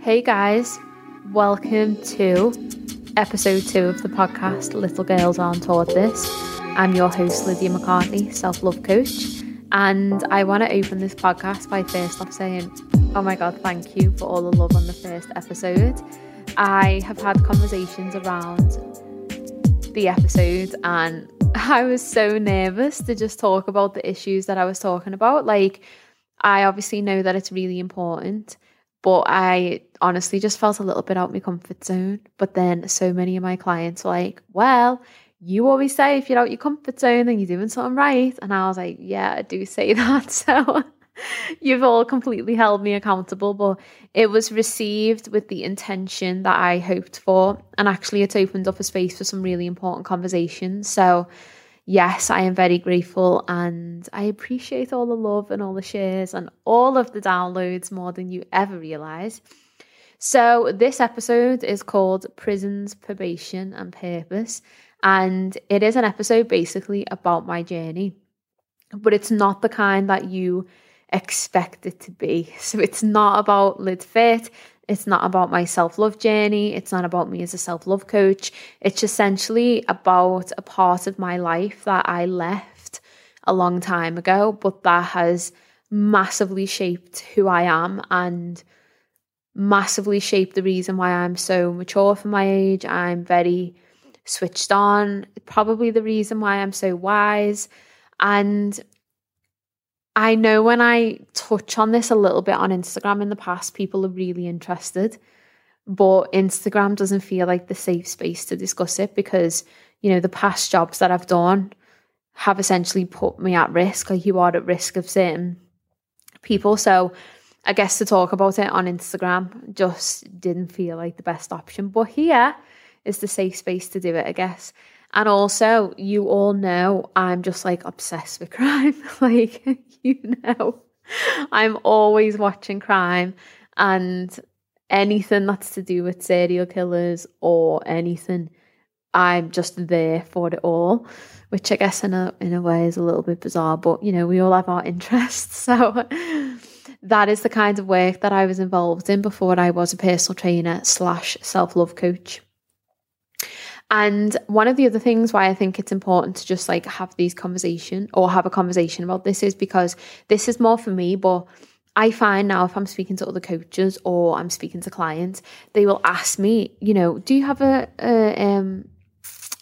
Hey guys, welcome to episode two of the podcast Little Girls Aren't Taught This. I'm your host, Lydia McCartney, self love coach, and I want to open this podcast by first off saying, Oh my god, thank you for all the love on the first episode. I have had conversations around the episode and I was so nervous to just talk about the issues that I was talking about. Like, I obviously know that it's really important, but I honestly just felt a little bit out of my comfort zone. But then so many of my clients were like, well, you always say if you're out your comfort zone, then you're doing something right. And I was like, yeah, I do say that. So you've all completely held me accountable, but it was received with the intention that I hoped for. And actually, it's opened up a space for some really important conversations. So, yes, I am very grateful and I appreciate all the love and all the shares and all of the downloads more than you ever realize. So, this episode is called Prisons, Probation and Purpose. And it is an episode basically about my journey, but it's not the kind that you expect it to be. So, it's not about Lid Fit. It's not about my self love journey. It's not about me as a self love coach. It's essentially about a part of my life that I left a long time ago, but that has massively shaped who I am and massively shaped the reason why I'm so mature for my age. I'm very switched on, probably the reason why I'm so wise. And I know when I touch on this a little bit on Instagram in the past, people are really interested. But Instagram doesn't feel like the safe space to discuss it because, you know, the past jobs that I've done have essentially put me at risk. Like you are at risk of certain people. So I guess to talk about it on Instagram just didn't feel like the best option. But here is the safe space to do it, I guess. And also, you all know I'm just like obsessed with crime. like, you know, I'm always watching crime and anything that's to do with serial killers or anything. I'm just there for it all, which I guess in a in a way is a little bit bizarre, but you know, we all have our interests. So that is the kind of work that I was involved in before I was a personal trainer slash self love coach. And one of the other things why I think it's important to just like have these conversation or have a conversation about this is because this is more for me, but I find now if I'm speaking to other coaches or I'm speaking to clients, they will ask me, you know, do you have a, a um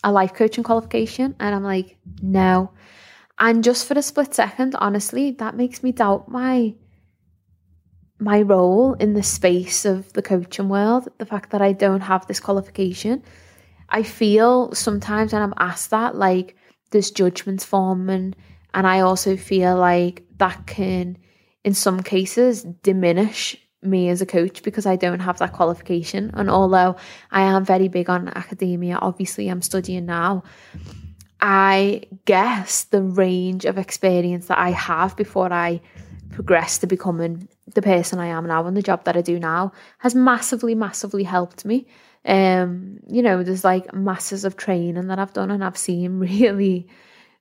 a life coaching qualification? And I'm like, no. And just for a split second, honestly, that makes me doubt my my role in the space of the coaching world, the fact that I don't have this qualification. I feel sometimes when I'm asked that, like there's judgments forming, and I also feel like that can, in some cases, diminish me as a coach because I don't have that qualification. And although I am very big on academia, obviously I'm studying now. I guess the range of experience that I have before I progress to becoming the person I am now and the job that I do now has massively, massively helped me. Um, you know, there's like masses of training that I've done and I've seen really,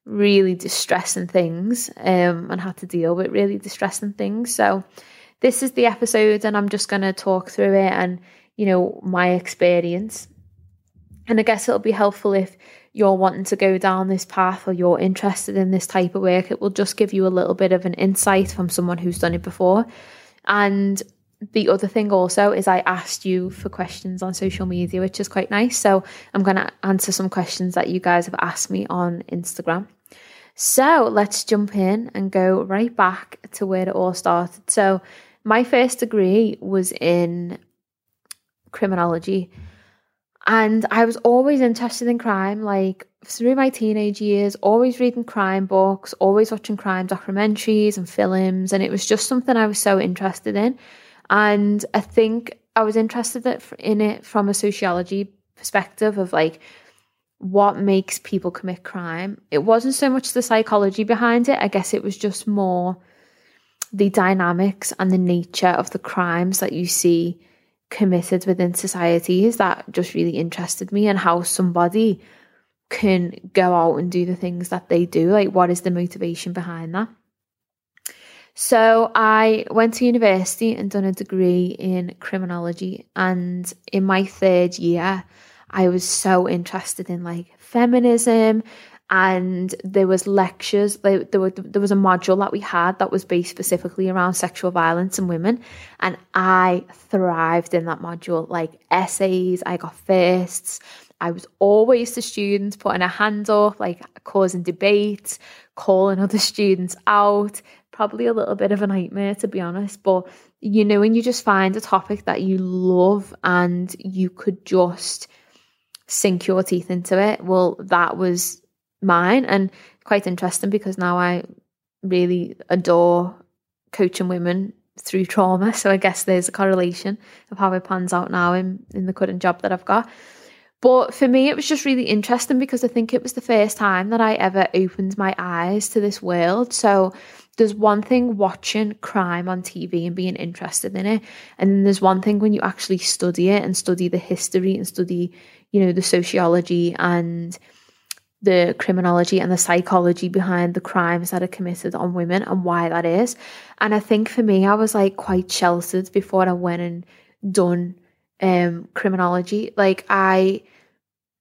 really distressing things um, and had to deal with really distressing things. So, this is the episode, and I'm just going to talk through it and, you know, my experience. And I guess it'll be helpful if you're wanting to go down this path or you're interested in this type of work. It will just give you a little bit of an insight from someone who's done it before. And the other thing also is I asked you for questions on social media, which is quite nice. So I'm going to answer some questions that you guys have asked me on Instagram. So let's jump in and go right back to where it all started. So my first degree was in criminology. And I was always interested in crime, like through my teenage years, always reading crime books, always watching crime documentaries and films. And it was just something I was so interested in. And I think I was interested in it from a sociology perspective of like what makes people commit crime. It wasn't so much the psychology behind it, I guess it was just more the dynamics and the nature of the crimes that you see committed within societies that just really interested me and how somebody can go out and do the things that they do. Like, what is the motivation behind that? So I went to university and done a degree in criminology. And in my third year, I was so interested in like feminism and there was lectures there, there, were, there was a module that we had that was based specifically around sexual violence and women and i thrived in that module like essays i got firsts i was always the student putting a hand up like causing debates calling other students out probably a little bit of a nightmare to be honest but you know when you just find a topic that you love and you could just sink your teeth into it well that was mine and quite interesting because now I really adore coaching women through trauma. So I guess there's a correlation of how it pans out now in, in the current job that I've got. But for me, it was just really interesting because I think it was the first time that I ever opened my eyes to this world. So there's one thing watching crime on TV and being interested in it. And then there's one thing when you actually study it and study the history and study, you know, the sociology and the criminology and the psychology behind the crimes that are committed on women and why that is. And I think for me, I was like quite sheltered before I went and done um, criminology. Like I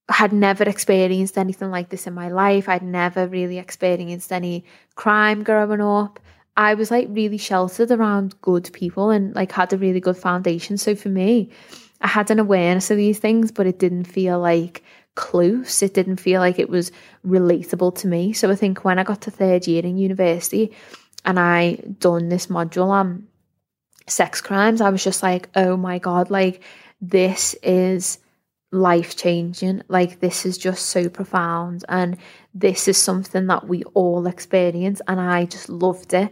had never experienced anything like this in my life. I'd never really experienced any crime growing up. I was like really sheltered around good people and like had a really good foundation. So for me, I had an awareness of these things, but it didn't feel like close. It didn't feel like it was relatable to me. So I think when I got to third year in university and I done this module on sex crimes, I was just like, oh my God, like this is life changing. Like this is just so profound. And this is something that we all experience. And I just loved it.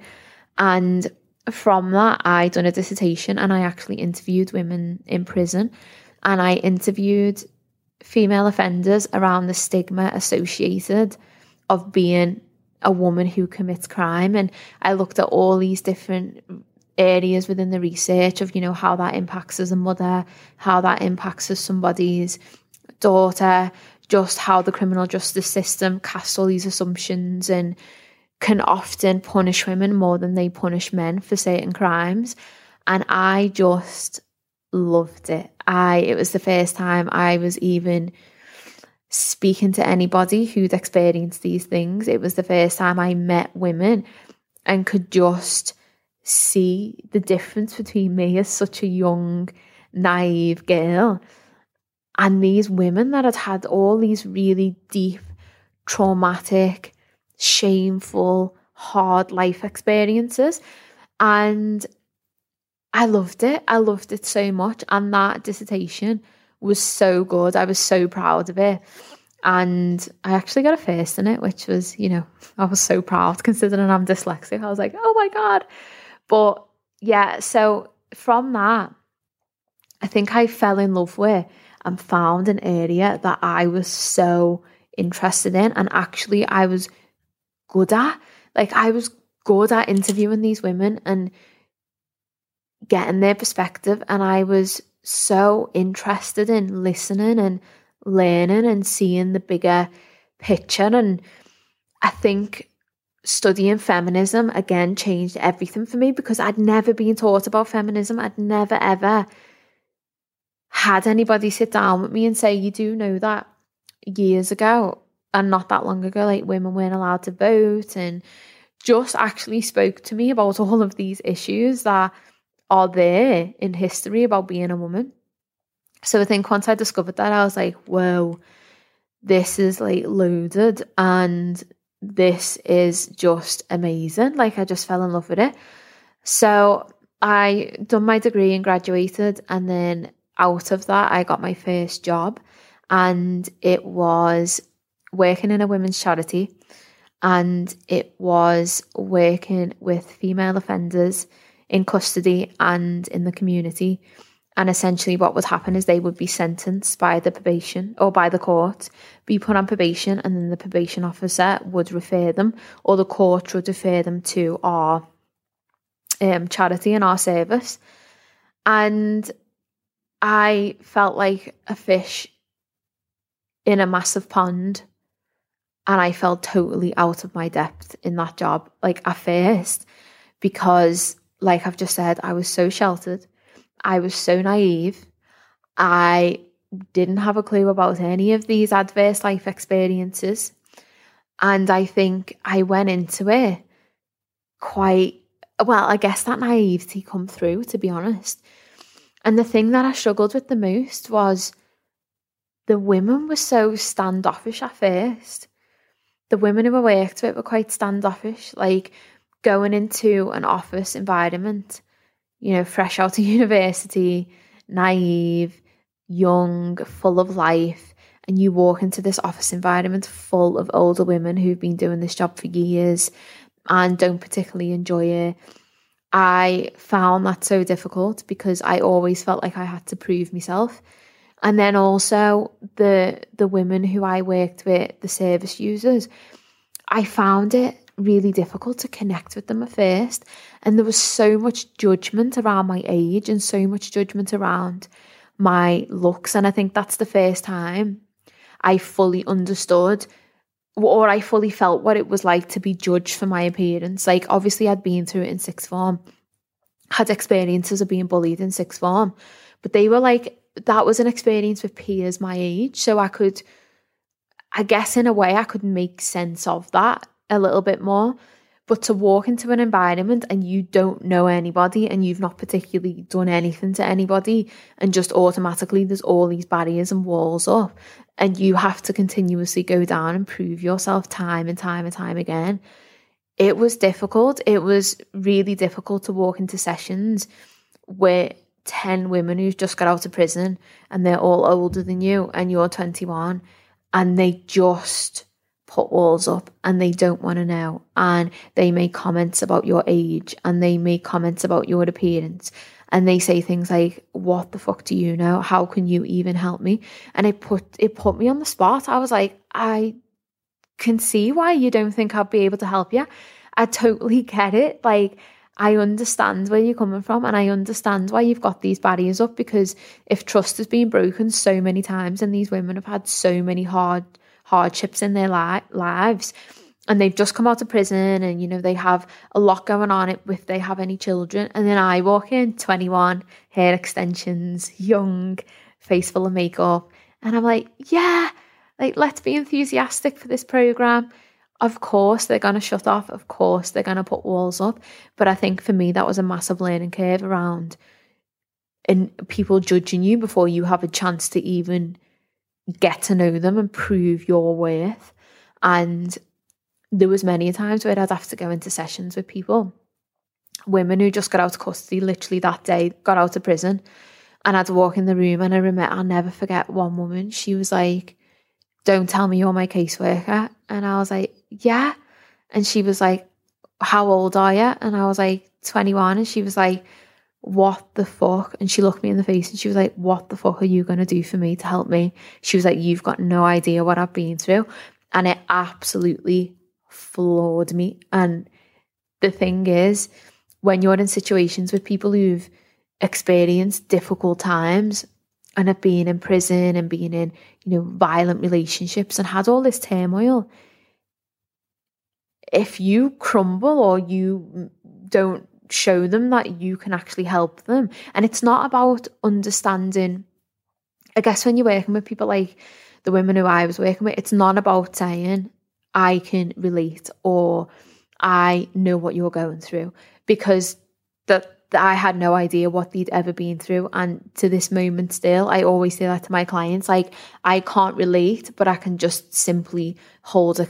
And from that, I done a dissertation and I actually interviewed women in prison. And I interviewed female offenders around the stigma associated of being a woman who commits crime. And I looked at all these different areas within the research of, you know, how that impacts as a mother, how that impacts as somebody's daughter, just how the criminal justice system casts all these assumptions and can often punish women more than they punish men for certain crimes. And I just loved it. I it was the first time I was even speaking to anybody who'd experienced these things. It was the first time I met women and could just see the difference between me as such a young, naive girl and these women that had had all these really deep, traumatic, shameful, hard life experiences. And I loved it. I loved it so much. And that dissertation was so good. I was so proud of it. And I actually got a first in it, which was, you know, I was so proud considering I'm dyslexic. I was like, oh my God. But yeah, so from that, I think I fell in love with and found an area that I was so interested in and actually I was good at. Like I was good at interviewing these women and getting their perspective and I was so interested in listening and learning and seeing the bigger picture and I think studying feminism again changed everything for me because I'd never been taught about feminism. I'd never ever had anybody sit down with me and say, You do know that years ago and not that long ago, like women weren't allowed to vote and just actually spoke to me about all of these issues that are there in history about being a woman. So I think once I discovered that, I was like, whoa, this is like loaded and this is just amazing. Like I just fell in love with it. So I done my degree and graduated and then out of that I got my first job and it was working in a women's charity and it was working with female offenders in custody and in the community. And essentially, what would happen is they would be sentenced by the probation or by the court, be put on probation, and then the probation officer would refer them, or the court would refer them to our um, charity and our service. And I felt like a fish in a massive pond, and I felt totally out of my depth in that job. Like at first, because, like I've just said, I was so sheltered. I was so naive. I didn't have a clue about any of these adverse life experiences. And I think I went into it quite well, I guess that naivety come through, to be honest. And the thing that I struggled with the most was the women were so standoffish at first. The women who I worked with were quite standoffish, like going into an office environment, you know, fresh out of university, naive, young, full of life, and you walk into this office environment full of older women who've been doing this job for years and don't particularly enjoy it. I found that so difficult because I always felt like I had to prove myself. And then also the the women who I worked with, the service users, I found it really difficult to connect with them at first. And there was so much judgment around my age and so much judgment around my looks. And I think that's the first time I fully understood or I fully felt what it was like to be judged for my appearance. Like, obviously, I'd been through it in sixth form, had experiences of being bullied in sixth form, but they were like, that was an experience with peers my age. So I could, I guess, in a way, I could make sense of that a little bit more. But to walk into an environment and you don't know anybody and you've not particularly done anything to anybody, and just automatically there's all these barriers and walls up, and you have to continuously go down and prove yourself time and time and time again. It was difficult. It was really difficult to walk into sessions where 10 women who've just got out of prison and they're all older than you and you're 21 and they just put walls up and they don't want to know. And they make comments about your age and they make comments about your appearance. And they say things like, What the fuck do you know? How can you even help me? And it put it put me on the spot. I was like, I can see why you don't think I'll be able to help you. I totally get it. Like I understand where you're coming from and I understand why you've got these barriers up because if trust has been broken so many times and these women have had so many hard hardships in their li- lives. And they've just come out of prison and you know they have a lot going on if they have any children. And then i walk in 21 hair extensions young face full of makeup. And i'm like yeah like let's be enthusiastic for this program. Of course they're going to shut off of course they're going to put walls up. But i think for me that was a massive learning curve around and people judging you before you have a chance to even get to know them and prove your worth. And there was many times where I'd have to go into sessions with people, women who just got out of custody literally that day, got out of prison, and I'd walk in the room and I remember I'll never forget one woman. She was like, Don't tell me you're my caseworker. And I was like, Yeah. And she was like, How old are you? And I was like, 21. And she was like, what the fuck? And she looked me in the face and she was like, What the fuck are you going to do for me to help me? She was like, You've got no idea what I've been through. And it absolutely floored me. And the thing is, when you're in situations with people who've experienced difficult times and have been in prison and been in, you know, violent relationships and had all this turmoil, if you crumble or you don't show them that you can actually help them. And it's not about understanding, I guess, when you're working with people like the women who I was working with, it's not about saying, I can relate or I know what you're going through because that I had no idea what they'd ever been through. And to this moment, still, I always say that to my clients like, I can't relate, but I can just simply hold a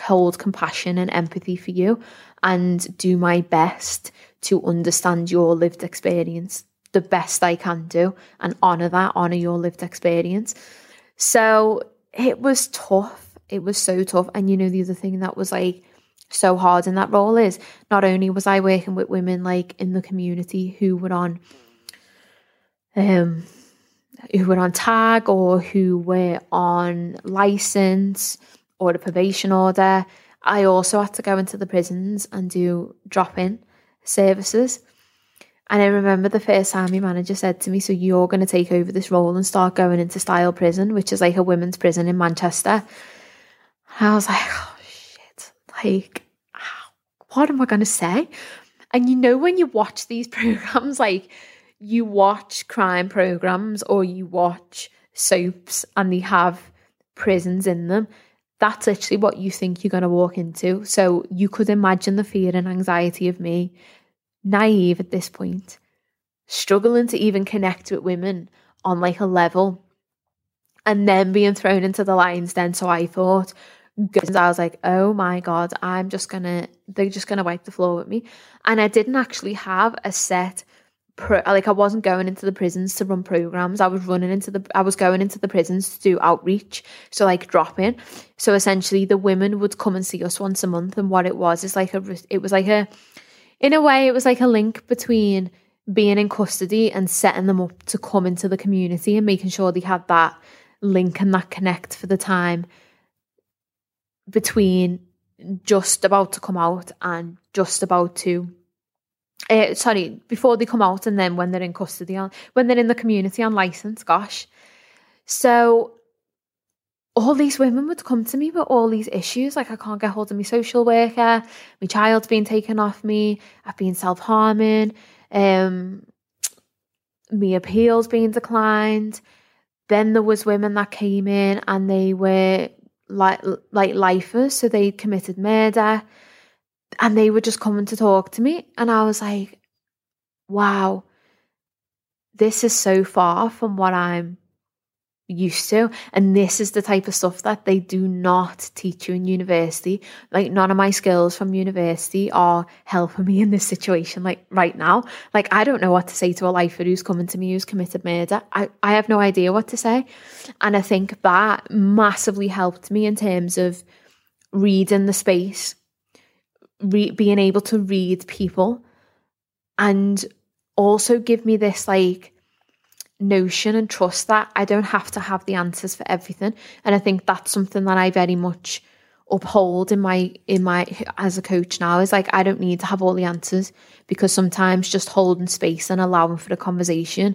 hold compassion and empathy for you and do my best to understand your lived experience the best I can do and honor that, honor your lived experience. So it was tough. It was so tough. And you know, the other thing that was like so hard in that role is not only was I working with women like in the community who were on um who were on tag or who were on license or a probation order. I also had to go into the prisons and do drop in services. And I remember the first time my manager said to me, So you're going to take over this role and start going into Styal Prison, which is like a women's prison in Manchester. I was like, Oh shit, like, what am I going to say? And you know, when you watch these programs, like you watch crime programs or you watch soaps and they have prisons in them, that's literally what you think you're going to walk into. So you could imagine the fear and anxiety of me, naive at this point, struggling to even connect with women on like a level, and then being thrown into the lion's den. So I thought, I was like, oh my God, I'm just gonna, they're just gonna wipe the floor with me. And I didn't actually have a set pro, like I wasn't going into the prisons to run programs. I was running into the, I was going into the prisons to do outreach. So like drop in. So essentially the women would come and see us once a month. And what it was is like a, it was like a, in a way, it was like a link between being in custody and setting them up to come into the community and making sure they had that link and that connect for the time between just about to come out and just about to uh, sorry before they come out and then when they're in custody on when they're in the community on license gosh. So all these women would come to me with all these issues like i can't get hold of my social worker my child's been taken off me i've been self-harming um my appeals being declined. Then there was women that came in and they were like like lifers, so they committed murder, and they were just coming to talk to me, and I was like, wow, this is so far from what I'm used to. And this is the type of stuff that they do not teach you in university. Like none of my skills from university are helping me in this situation like right now. Like I don't know what to say to a lifer who's coming to me who's committed murder. I, I have no idea what to say. And I think that massively helped me in terms of reading the space, re- being able to read people and also give me this like notion and trust that I don't have to have the answers for everything. And I think that's something that I very much uphold in my in my as a coach now is like I don't need to have all the answers because sometimes just holding space and allowing for the conversation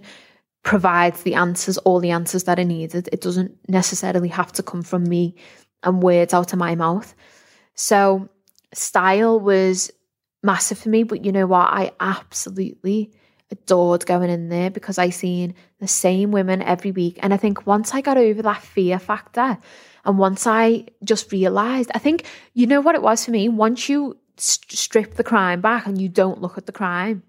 provides the answers, all the answers that are needed. It doesn't necessarily have to come from me and words out of my mouth. So Styal was massive for me, but you know what? I absolutely adored going in there because I seen the same women every week. And I think once I got over that fear factor and once I just realized, I think, you know what it was for me? Once you st- strip the crime back and you don't look at the crime,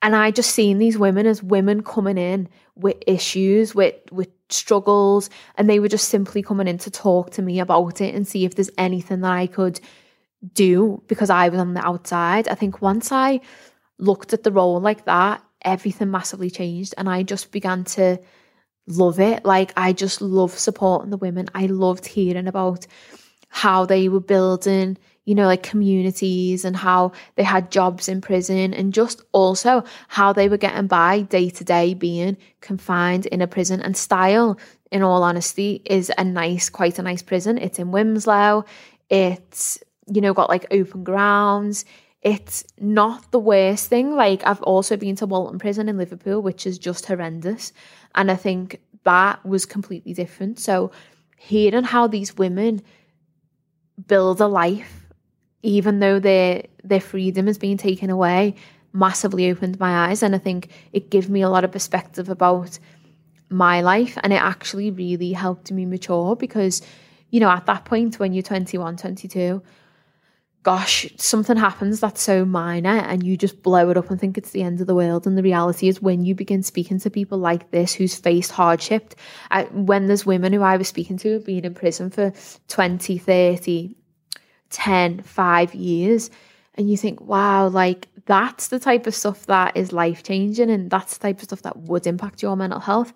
and I just seen these women as women coming in with issues, with with struggles, and they were just simply coming in to talk to me about it and see if there's anything that I could do because I was on the outside. I think once I looked at the role like that, everything massively changed. And I just began to love it. Like, I just love supporting the women. I loved hearing about how they were building, you know, like communities and how they had jobs in prison and just also how they were getting by day to day being confined in a prison. And Styal, in all honesty, is a nice, quite a nice prison. It's in Wilmslow. It's, you know, got like open grounds it's not the worst thing. Like I've also been to Walton Prison in Liverpool, which is just horrendous. And I think that was completely different. So hearing how these women build a life, even though their their freedom is being taken away, massively opened my eyes. And I think it gave me a lot of perspective about my life. And it actually really helped me mature because, you know, at that point when you're 21, 22, gosh, something happens that's so minor and you just blow it up and think it's the end of the world. And the reality is, when you begin speaking to people like this who's faced hardship, I, when there's women who I was speaking to have been in prison for 20, 30, 10, 5 years, and you think, wow, like that's the type of stuff that is life changing and that's the type of stuff that would impact your mental health.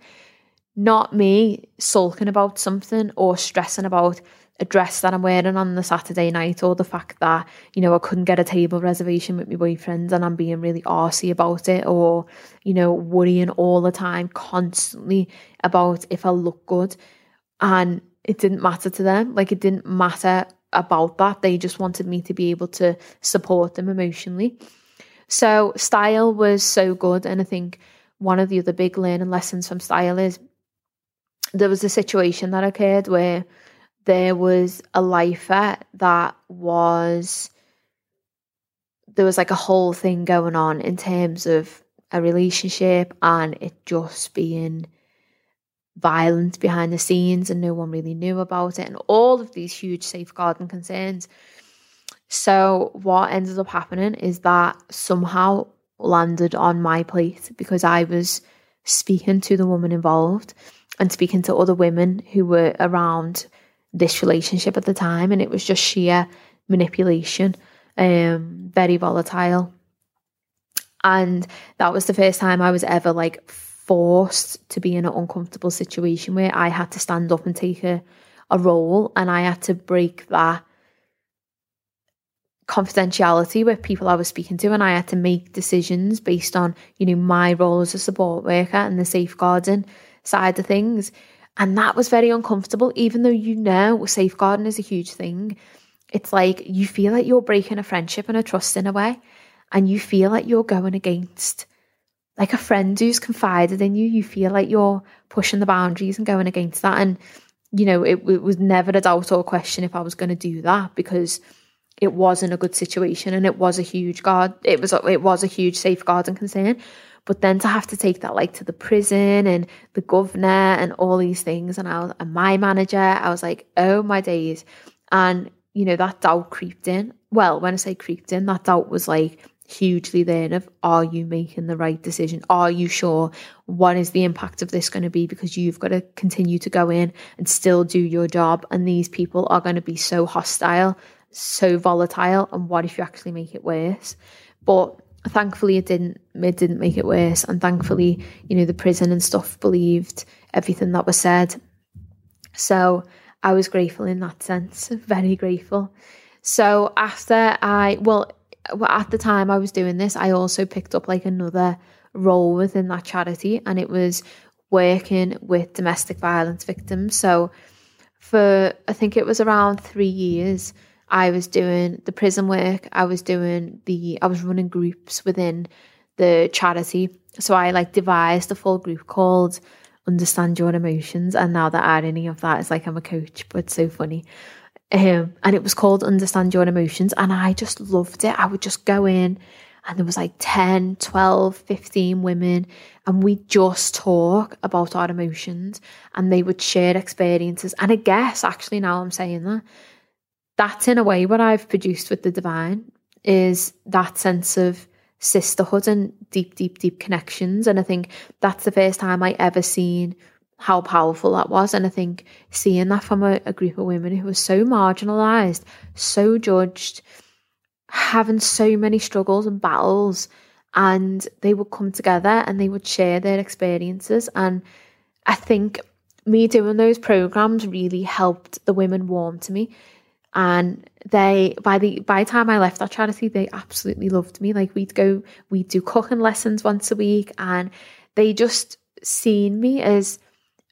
Not me sulking about something or stressing about a dress that I'm wearing on the Saturday night or the fact that, you know, I couldn't get a table reservation with my boyfriend and I'm being really arsy about it or, you know, worrying all the time, constantly about if I look good. And it didn't matter to them. Like it didn't matter about that. They just wanted me to be able to support them emotionally. So Styal was so good. And I think one of the other big learning lessons from Styal is there was a situation that occurred where there was a lifer that was there was like a whole thing going on in terms of a relationship and it just being violent behind the scenes and no one really knew about it and all of these huge safeguarding concerns. So what ended up happening is that somehow landed on my plate because I was speaking to the woman involved and speaking to other women who were around this relationship at the time and it was just sheer manipulation um very volatile and that was the first time I was ever like forced to be in an uncomfortable situation where I had to stand up and take a, a role and I had to break that confidentiality with people I was speaking to and I had to make decisions based on, you know, my role as a support worker and the safeguarding side of things. And that was very uncomfortable, even though you know safeguarding is a huge thing. It's like you feel like you're breaking a friendship and a trust in a way and you feel like you're going against like a friend who's confided in you, you feel like you're pushing the boundaries and going against that. And, you know, it, it was never a doubt or a question if I was going to do that because it wasn't a good situation and it was a huge guard. It was, it was a huge safeguard and concern. But then to have to take that like to the prison and the governor and all these things, and I was, and my manager, I was like, oh my days. And, you know, that doubt creeped in. Well, when I say creeped in, that doubt was like, hugely then of are you making the right decision? Are you sure? What is the impact of this going to be? Because you've got to continue to go in and still do your job. And these people are going to be so hostile, so volatile. And what if you actually make it worse? But thankfully it didn't it didn't make it worse. And thankfully, you know, the prison and stuff believed everything that was said. So I was grateful in that sense, very grateful. So after I well at the time I was doing this, I also picked up like another role within that charity, and it was working with domestic violence victims. So, for I think it was around three years, I was doing the prison work. I was doing the I was running groups within the charity. So I like devised a full group called Understand Your Emotions, and now the irony of that is like I'm a coach, but it's so funny. Um, and it was called Understand Your Emotions. And I just loved it. I would just go in and there was like 10, 12, 15 women and we just talk about our emotions and they would share experiences. And I guess actually now I'm saying that, that's in a way what I've produced with the divine is that sense of sisterhood and deep, deep, deep connections. And I think that's the first time I ever seen how powerful that was. And I think seeing that from a, a group of women who were so marginalised, so judged, having so many struggles and battles, and they would come together and they would share their experiences. And I think me doing those programs really helped the women warm to me. And they by the by the time I left that charity, they absolutely loved me. Like we'd go, we'd do cooking lessons once a week, and they just seen me as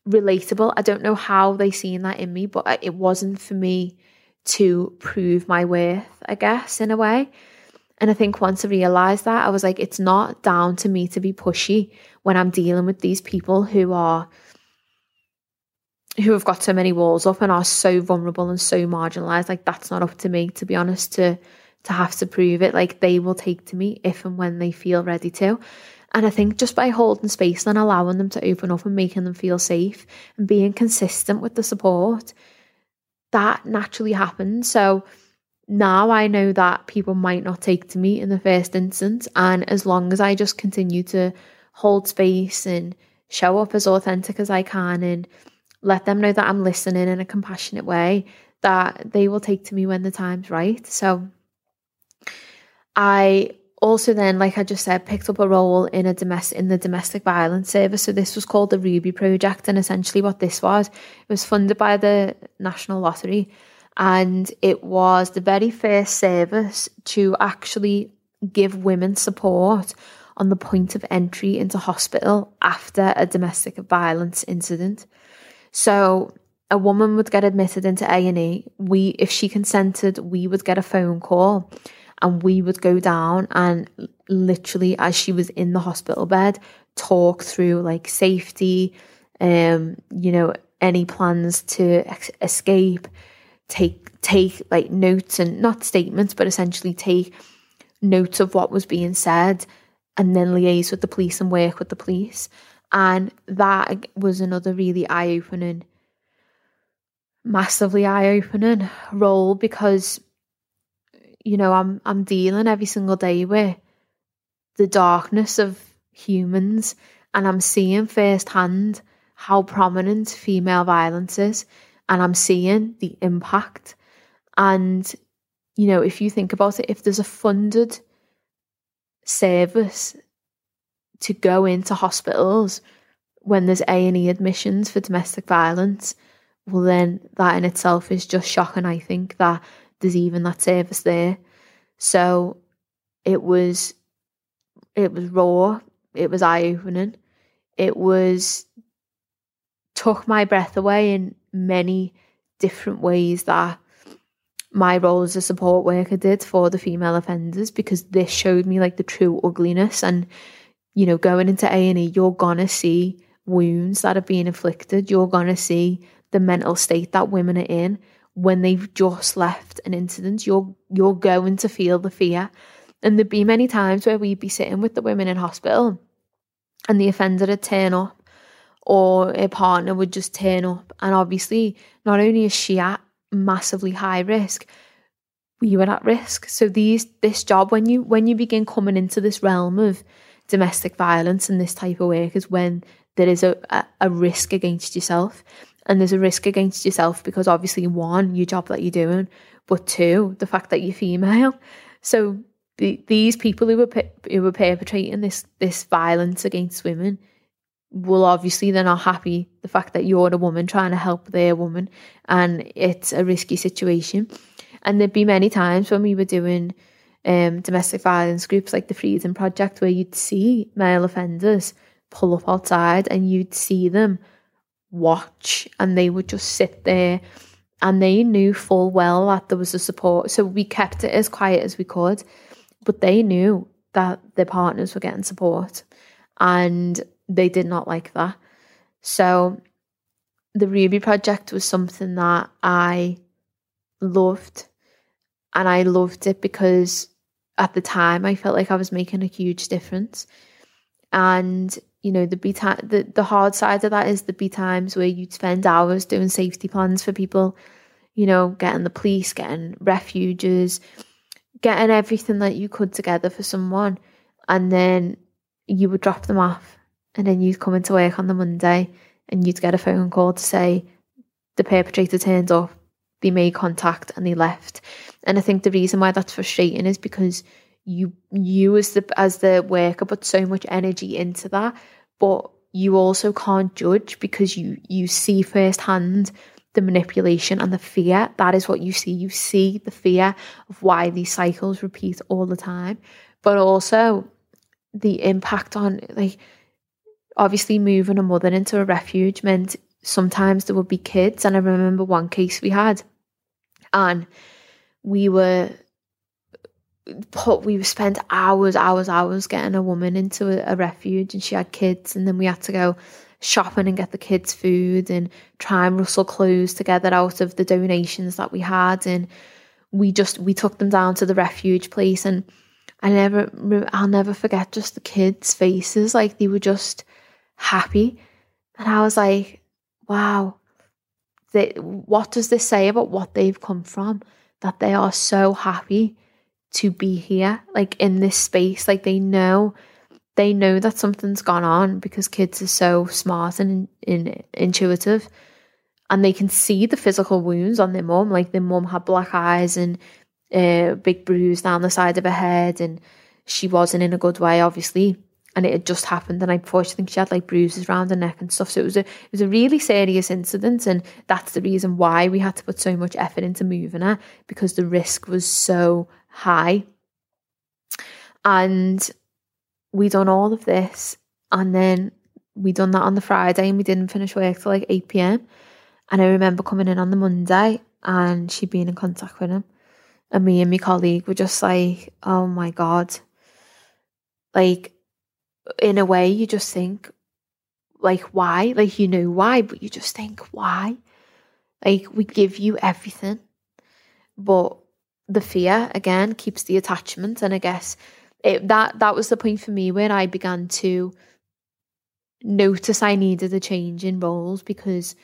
relatable. I don't know how they seen that in me, but it wasn't for me to prove my worth, I guess, in a way. And I think once I realized that, I was like, it's not down to me to be pushy when I'm dealing with these people who are who have got so many walls up and are so vulnerable and so marginalized. Like that's not up to me, to be honest, to to have to prove it. Like they will take to me if and when they feel ready to. And I think just by holding space and allowing them to open up and making them feel safe and being consistent with the support, that naturally happens. So now I know that people might not take to me in the first instance. And as long as I just continue to hold space and show up as authentic as I can and let them know that I'm listening in a compassionate way, that they will take to me when the time's right. So I also then like i just said picked up a role in a domestic in the domestic violence service so this was called the ruby project and essentially what this was it was funded by the national lottery and it was the very first service to actually give women support on the point of entry into hospital after a domestic violence incident so a woman would get admitted into A&E we if she consented we would get a phone call and we would go down and literally as she was in the hospital bed talk through like safety um you know any plans to ex- escape take take like notes and not statements but essentially take notes of what was being said and then liaise with the police and work with the police. And that was another really eye opening, massively eye opening role because, you know, I'm I'm dealing every single day with the darkness of humans and I'm seeing firsthand how prominent female violence is and I'm seeing the impact. And, you know, if you think about it, if there's a funded service to go into hospitals when there's A&E admissions for domestic violence, well then that in itself is just shocking, I think, that there's even that service there. So it was it was raw, it was eye opening, it was took my breath away in many different ways that my role as a support worker did for the female offenders because this showed me like the true ugliness and you know going into A&E you're gonna see wounds that are being inflicted. You're gonna see the mental state that women are in. When they've just left an incident you're you're going to feel the fear. And there'd be many times where we'd be sitting with the women in hospital and the offender would turn up or a partner would just turn up. And obviously not only is she at massively high risk you were at risk. So these this job when you when you begin coming into this realm of domestic violence and this type of work is when there is a, a, a risk against yourself and there's a risk against yourself because obviously one your job that you're doing but two the fact that you're female. So the, these people who were who were perpetrating this this violence against women will obviously they're not happy the fact that you're a woman trying to help their woman and it's a risky situation. And there'd be many times when we were doing um, domestic violence groups like the freedom project where you'd see male offenders pull up outside and you'd see them watch and they would just sit there and they knew full well that there was a support so we kept it as quiet as we could but they knew that their partners were getting support and they did not like that. So the Ruby project was something that I loved. And I loved it because at the time I felt like I was making a huge difference. And, you know, the be the, the hard side of that is the be times where you'd spend hours doing safety plans for people, you know, getting the police, getting refuges, getting everything that you could together for someone. And then you would drop them off and then you'd come into work on the Monday and you'd get a phone call to say the perpetrator turned up, they made contact and they left. And I think the reason why that's frustrating is because you you as the as the worker put so much energy into that, but you also can't judge because you you see firsthand the manipulation and the fear. That is what you see. You see the fear of why these cycles repeat all the time, but also the impact on like obviously moving a mother into a refuge meant sometimes there would be kids. And I remember one case we had, and we were put we spent hours, hours, hours getting a woman into a, a, refuge, and she had kids, and then we had to go shopping and get the kids food and try and rustle clothes together out of the donations that we had, and we just we took them down to the refuge place, and I never I'll never forget just the kids' faces, like they were just happy. And I was like, wow, they, what does this say about what they've come from? That they are so happy to be here, like in this space. Like they know, they know that something's gone on because kids are so smart and in, intuitive. And they can see the physical wounds on their mom. Like their mom had black eyes and a uh, big bruise down the side of her head, and she wasn't in a good way, obviously and it had just happened night before. She thinks she had like bruises around her neck and stuff. So it was a it was a really serious incident, and that's the reason why we had to put so much effort into moving her because the risk was so high. And we done all of this, and then we done that on the Friday, and we didn't finish work till like eight pm. And I remember coming in on the Monday, and she'd been in contact with him, and me and my colleague were just like, "Oh my god." Like in a way you just think like why? Like you know why but you just think why? Like we give you everything. But the fear again keeps the attachment. And i guess it, that that was the point for me when i began to notice i needed a change in roles because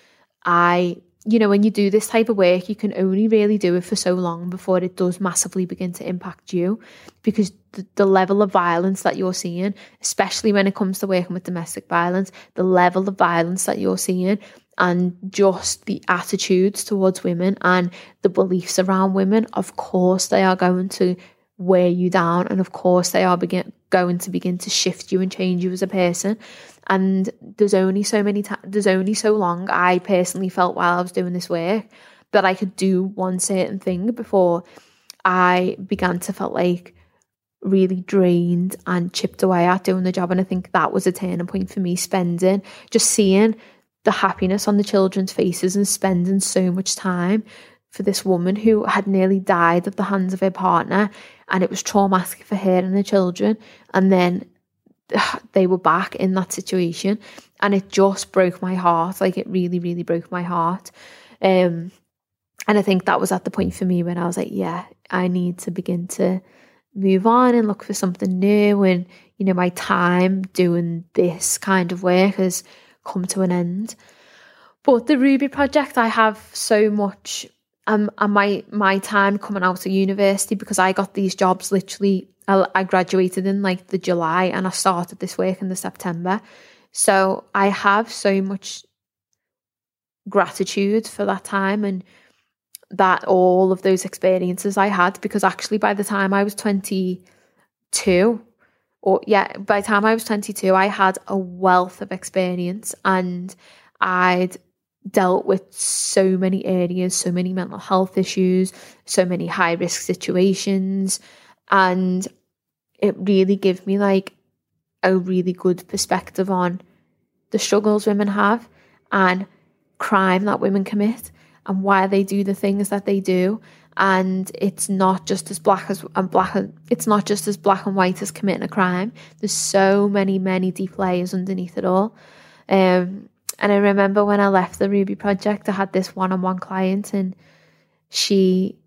i you know when you do this type of work you can only really do it for so long before it does massively begin to impact you because the, the level of violence that you're seeing especially when it comes to working with domestic violence the level of violence that you're seeing and just the attitudes towards women and the beliefs around women, of course, they are going to wear you down. And of course, they are begin- going to begin to shift you and change you as a person. And there's only so many, ta- there's only so long I personally felt while I was doing this work that I could do one certain thing before I began to feel like really drained and chipped away at doing the job. And I think that was a turning point for me, spending, just seeing the happiness on the children's faces and spending so much time for this woman who had nearly died at the hands of her partner and it was traumatic for her and the children and then they were back in that situation and it just broke my heart like it really really broke my heart um and i think that was at the point for me when i was like yeah i need to begin to move on and look for something new and you know my time doing this kind of work has come to an end. But the Ruby project, I have so much um and my my time coming out of university because I got these jobs literally I, I graduated in like the July and I started this work in the September. So I have so much gratitude for that time and that all of those experiences I had because actually by the time I was 22 or yeah, by the time I was 22, I had a wealth of experience and I'd dealt with so many areas, so many mental health issues, so many high risk situations. And it really gave me like a really good perspective on the struggles women have and crime that women commit and why they do the things that they do and it's not just as black as and black it's not just as black and white as committing a crime there's so many many deep layers underneath it all um, and i remember when i left the ruby project i had this one-on-one client and she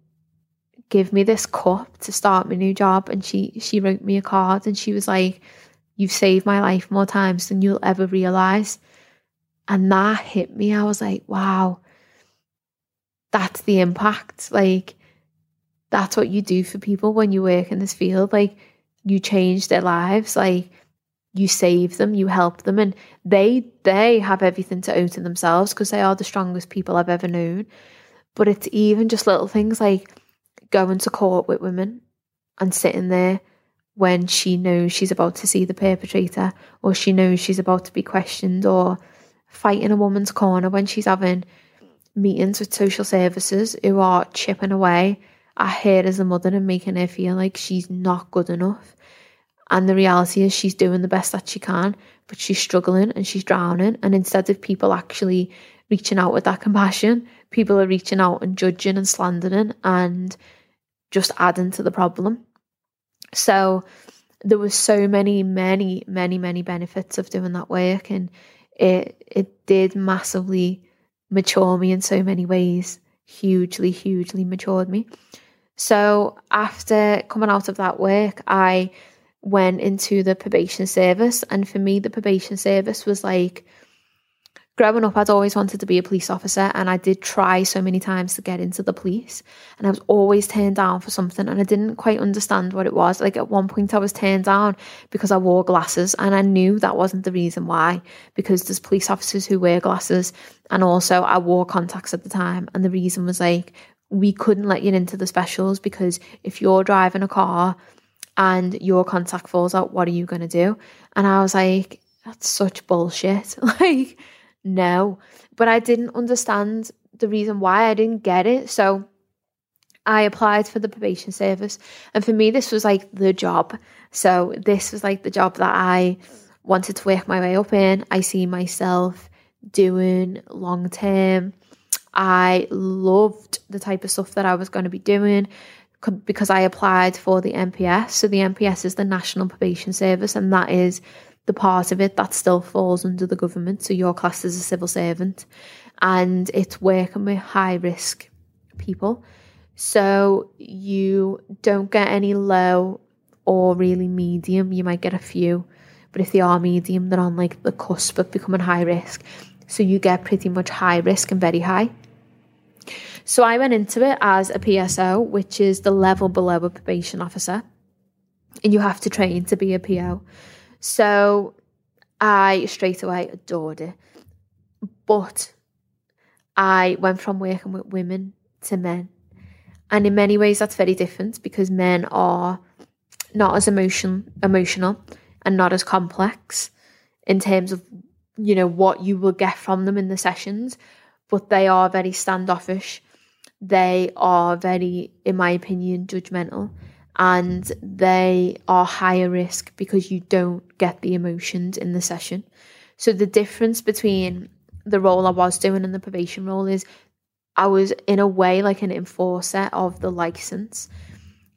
gave me this cup to start my new job and she she wrote me a card and she was like you've saved my life more times than you'll ever realize. And that hit me. I was like wow. That's the impact. Like that's what you do for people when you work in this field. Like you change their lives, like you save them, you help them, and they they have everything to owe to themselves because they are the strongest people I've ever known. But it's even just little things like going to court with women and sitting there when she knows she's about to see the perpetrator or she knows she's about to be questioned or fighting a woman's corner when she's having meetings with social services who are chipping away at her as a mother and making her feel like she's not good enough. And the reality is she's doing the best that she can, but she's struggling and she's drowning. And instead of people actually reaching out with that compassion, people are reaching out and judging and slandering and just adding to the problem. So there were so many, many, many, many benefits of doing that work and it it did massively mature me in so many ways. Hugely, hugely matured me. So after coming out of that work, I went into the probation service. And for me, the probation service was like growing up, I'd always wanted to be a police officer. And I did try so many times to get into the police. And I was always turned down for something. And I didn't quite understand what it was. Like at one point, I was turned down because I wore glasses. And I knew that wasn't the reason why, because there's police officers who wear glasses. And also, I wore contacts at the time. And the reason was like, we couldn't let you into the specials because if you're driving a car and your contact falls out, what are you going to do? And I was like, that's such bullshit. like, no. But I didn't understand the reason why I didn't get it. So I applied for the probation service. And for me, this was like the job. So this was like the job that I wanted to work my way up in. I see myself doing long term I loved the type of stuff that I was going to be doing because I applied for the NPS. So the NPS is the National Probation Service, and that is the part of it that still falls under the government. So your class is a civil servant, and it's working with high risk people. So you don't get any low or really medium. You might get a few, but if they are medium, they're on like the cusp of becoming high risk. So you get pretty much high risk and very high. So I went into it as a PSO, which is the level below a probation officer. And you have to train to be a PO. So I straight away adored it. But I went from working with women to men. And in many ways that's very different because men are not as emotion emotional and not as complex in terms of you know what you will get from them in the sessions but they are very standoffish they are very in my opinion judgmental and they are higher risk because you don't get the emotions in the session so the difference between the role I was doing and the probation role is I was in a way like an enforcer of the license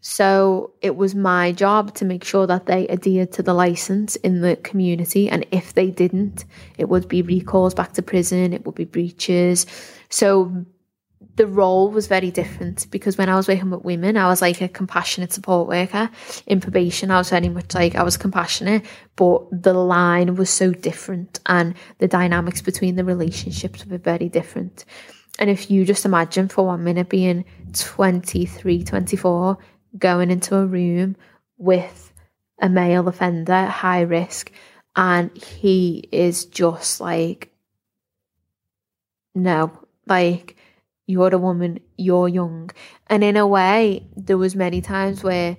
so it was my job to make sure that they adhered to the license in the community. And if they didn't, it would be recalls back to prison, it would be breaches. So the role was very different because when I was working with women, I was like a compassionate support worker. In probation, I was very much like I was compassionate, but the line was so different and the dynamics between the relationships were very different. And if you just imagine for one minute being 23, 24, going into a room with a male offender, high risk, and he is just like, no, like you're a woman, you're young. And in a way, there was many times where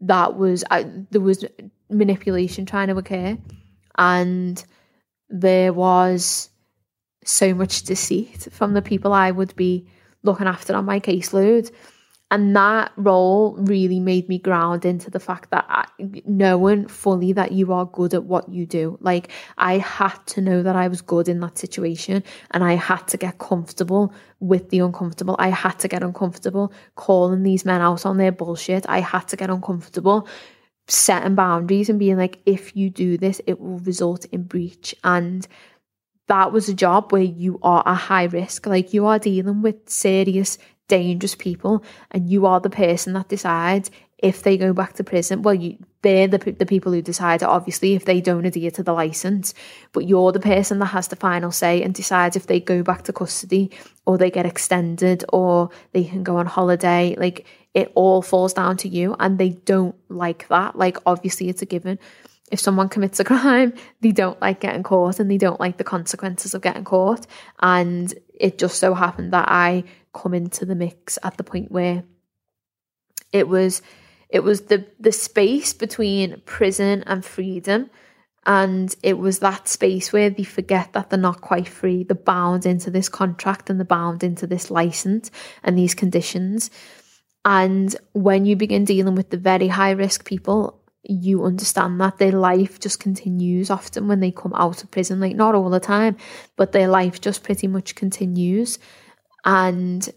that was uh, there was manipulation trying to occur, and there was so much deceit from the people I would be looking after on my caseload and that role really made me ground into the fact that I, knowing fully that you are good at what you do. Like, I had to know that I was good in that situation and I had to get comfortable with the uncomfortable. I had to get uncomfortable calling these men out on their bullshit. I had to get uncomfortable setting boundaries and being like, if you do this, it will result in breach. And that was a job where you are a high risk. Like, you are dealing with serious dangerous people and you are the person that decides if they go back to prison. Well you they're the, the people who decide obviously if they don't adhere to the license but you're the person that has the final say and decides if they go back to custody or they get extended or they can go on holiday. Like it all falls down to you and they don't like that. Like obviously it's a given. If someone commits a crime, they don't like getting caught and they don't like the consequences of getting caught. And it just so happened that I come into the mix at the point where it was it was the the space between prison and freedom. And it was that space where they forget that they're not quite free. They're bound into this contract and they're bound into this license and these conditions. And when you begin dealing with the very high risk people you understand that their life just continues often when they come out of prison like not all the time but their life just pretty much continues and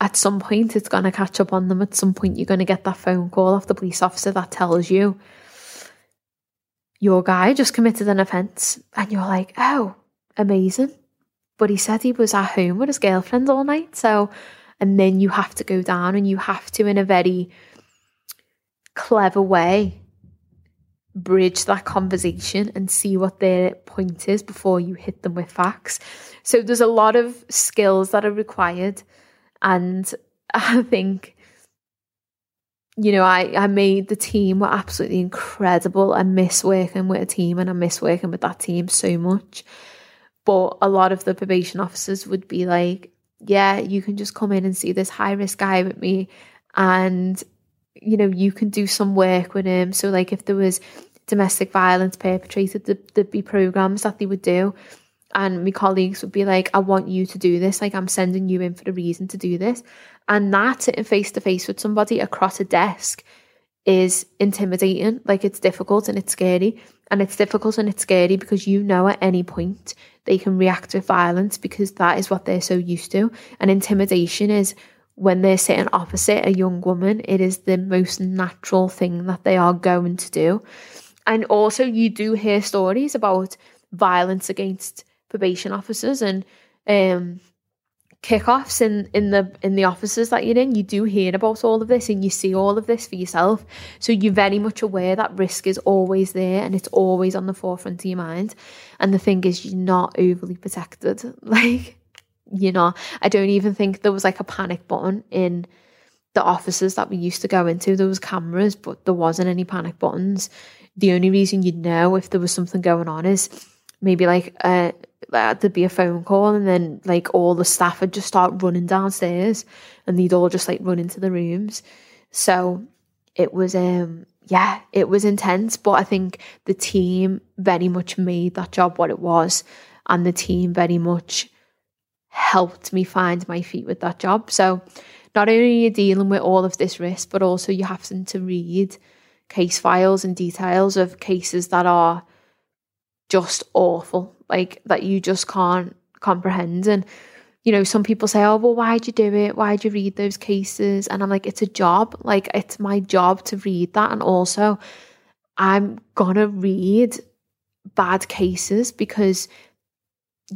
at some point, it's going to catch up on them. At some point, you're going to get that phone call off the police officer that tells you your guy just committed an offence. And you're like, oh, amazing. But he said he was at home with his girlfriend all night. So, and then you have to go down and you have to, in a very clever way, bridge that conversation and see what their point is before you hit them with facts. So there's a lot of skills that are required. And I think, you know, I, I made the team were absolutely incredible. I miss working with a team and I miss working with that team so much. But a lot of the probation officers would be like, yeah, you can just come in and see this high risk guy with me and you know, you can do some work with him. So like if there was domestic violence perpetrated, there'd be programs that they would do and my colleagues would be like, I want you to do this. Like, I'm sending you in for a reason to do this. And that sitting face to face with somebody across a desk is intimidating. Like, it's difficult and it's scary. And it's difficult and it's scary because you know at any point they can react with violence because that is what they're so used to. And intimidation is when they're sitting opposite a young woman, it is the most natural thing that they are going to do. And also, you do hear stories about violence against probation officers and um, kickoffs in in the in the offices that you're in. You do hear about all of this and you see all of this for yourself. So you're very much aware that risk is always there and it's always on the forefront of your mind. And the thing is you're not overly protected. Like you know i don't even think there was like a panic button in the offices that we used to go into. There was cameras but there wasn't any panic buttons. The only reason you'd know if there was something going on is maybe like uh, there'd be a phone call and then like all the staff would just start running downstairs and they'd all just like run into the rooms. So it was um yeah it was intense but i think the team very much made that job what it was and the team very much helped me find my feet with that job so not only are you dealing with all of this risk but also you have to read case files and details of cases that are just awful, like that you just can't comprehend. And, you know, some people say, oh, well, why'd you do it? Why'd you read those cases? And I'm like, it's a job. Like, it's my job to read that. And also, I'm gonna read bad cases because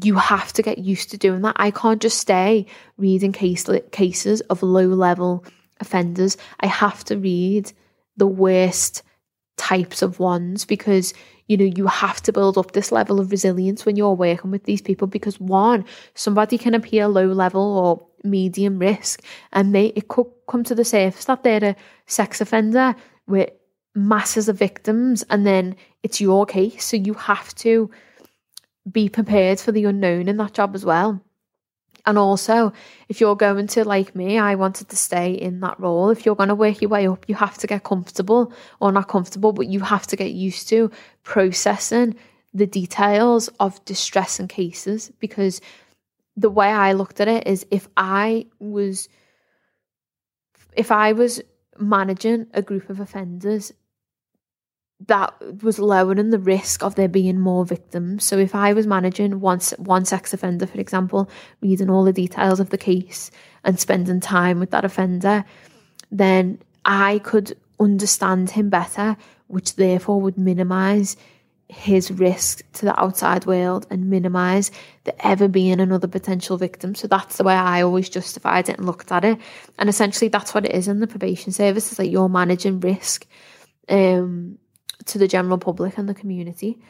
you have to get used to doing that. I can't just stay reading case cases of low level offenders. I have to read the worst types of ones because you know you have to build up this level of resilience when you're working with these people because one somebody can appear low level or medium risk and they it could come to the surface that they're a sex offender with masses of victims and then it's your case so you have to be prepared for the unknown in that job as well and also, if you're going to, like me, I wanted to stay in that role. If you're going to work your way up, you have to get comfortable, or not comfortable, but you have to get used to processing the details of distress and cases. Because the way I looked at it is if I was, if I was managing a group of offenders that was lowering the risk of there being more victims. So if I was managing one, one sex offender, for example, reading all the details of the case and spending time with that offender, then I could understand him better, which therefore would minimise his risk to the outside world and minimise there ever being another potential victim. So that's the way I always justified it and looked at it. And essentially that's what it is in the probation service, is like you're managing risk. Um, to the general public and the community.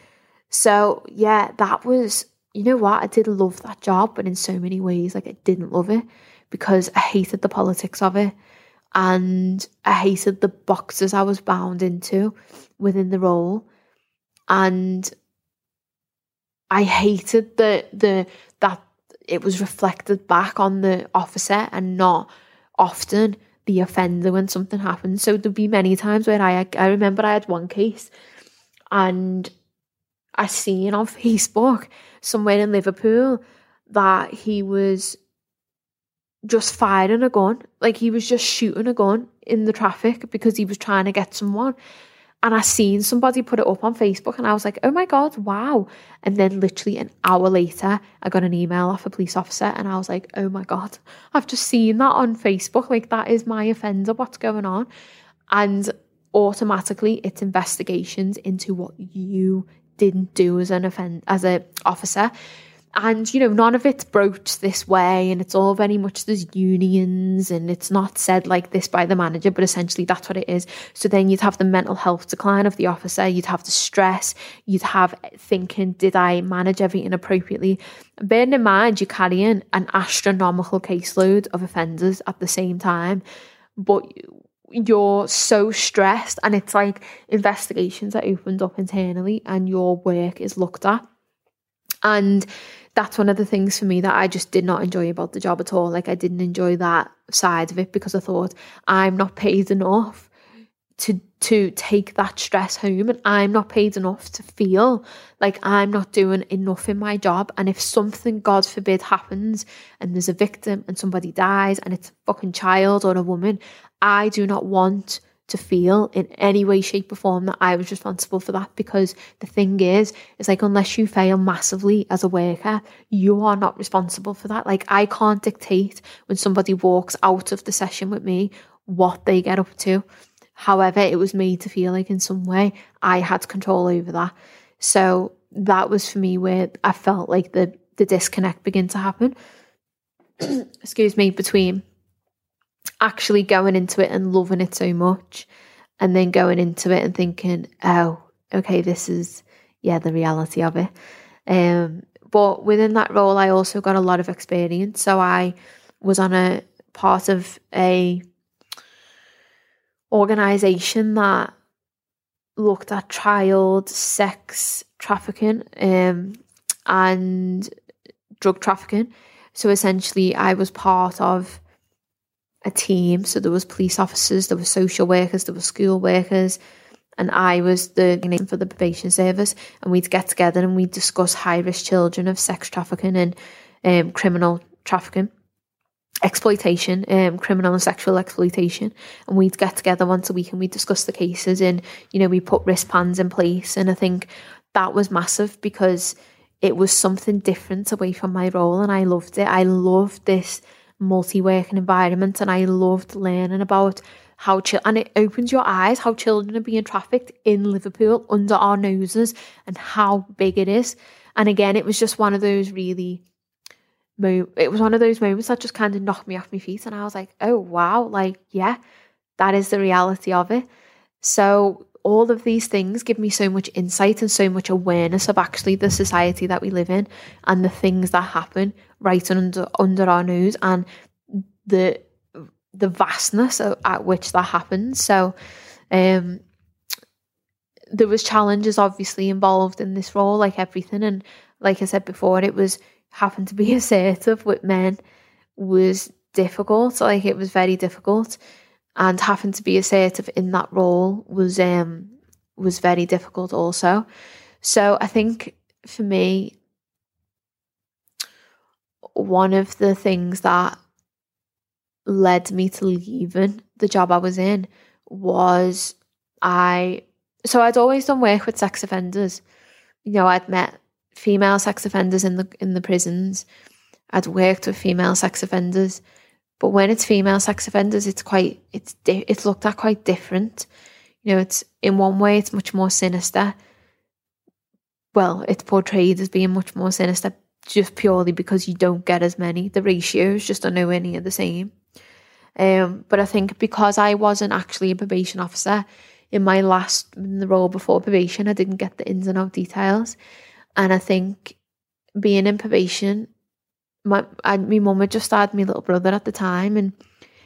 So, yeah, that was, you know what? I did love that job, but in so many ways, like, I didn't love it because I hated the politics of it and I hated the boxes I was bound into within the role. And I hated the, the, that it was reflected back on the officer and not often offender when something happens. So there'd be many times where I I remember I had one case and I seen on Facebook somewhere in Liverpool that he was just firing a gun. Like he was just shooting a gun in the traffic because he was trying to get someone. And I seen somebody put it up on Facebook and I was like, oh my God, wow. And then literally an hour later, I got an email off a police officer and I was like, oh my God, I've just seen that on Facebook. Like that is my offender. What's going on? And automatically it's investigations into what you didn't do as an offend as a officer and you know none of it's broached this way and it's all very much there's unions and it's not said like this by the manager but essentially that's what it is. So then you'd have the mental health decline of the officer you'd have the stress you'd have thinking did i manage everything appropriately? Bearing in mind you're carrying an astronomical caseload of offenders at the same time but you're so stressed and it's like investigations are opened up internally and your work is looked at. And that's one of the things for me that I just did not enjoy about the job at all. Like I didn't enjoy that side of it because I thought I'm not paid enough to to take that stress home and I'm not paid enough to feel like I'm not doing enough in my job and if something god forbid happens and there's a victim and somebody dies and it's a fucking child or a woman I do not want to feel in any way, shape, or form that I was responsible for that. Because the thing is, it's like unless you fail massively as a worker, you are not responsible for that. Like I can't dictate when somebody walks out of the session with me what they get up to. However, it was made to feel like in some way I had control over that. So that was for me where I felt like the the disconnect began to happen. excuse me, between actually going into it and loving it so much and then going into it and thinking, oh, okay, this is, yeah, the reality of it. Um, but within that role, I also got a lot of experience. So I was on a part of a organization that looked at child sex trafficking um, and drug trafficking. So essentially, I was part of a team. So there was police officers, there were social workers, there were school workers, and I was the for the probation service. And we'd get together and we'd discuss high risk children of sex trafficking and um, criminal trafficking exploitation, um, criminal and sexual exploitation, and we'd get together once a week and we'd discuss the cases and you know we put wristbands in place, and I think that was massive because it was something different away from my role, and I loved it. I loved this multi-working environment, and I loved learning about how ch- and it opens your eyes how children are being trafficked in Liverpool under our noses and how big it is. And again, it was just one of those really mo- it was one of those moments that just kind of knocked me off my feet and I was like, "Oh wow, like yeah, that is the reality of it." So all of these things give me so much insight and so much awareness of actually the society that we live in and the things that happen right under under our nose and the the vastness at which that happens. So um there was challenges obviously involved in this role like everything and like I said before it was having to be assertive with men was difficult. Like it was very difficult, and having to be assertive in that role was um was very difficult also. So I think for me, one of the things that led me to leaving the job I was in was I so I'd always done work with sex offenders. You know, I'd met female sex offenders in the in the prisons. I'd worked with female sex offenders, but when it's female sex offenders, it's quite it's di- it's looked at quite different. You know, it's in one way it's much more sinister. Well, it's portrayed as being much more sinister just purely because you don't get as many. The ratios just are nowhere near the same. Um, but I think because I wasn't actually a probation officer in my last in the role before probation, I didn't get the ins and out details. And I think being in probation, my I, my mum had just had my little brother at the time, and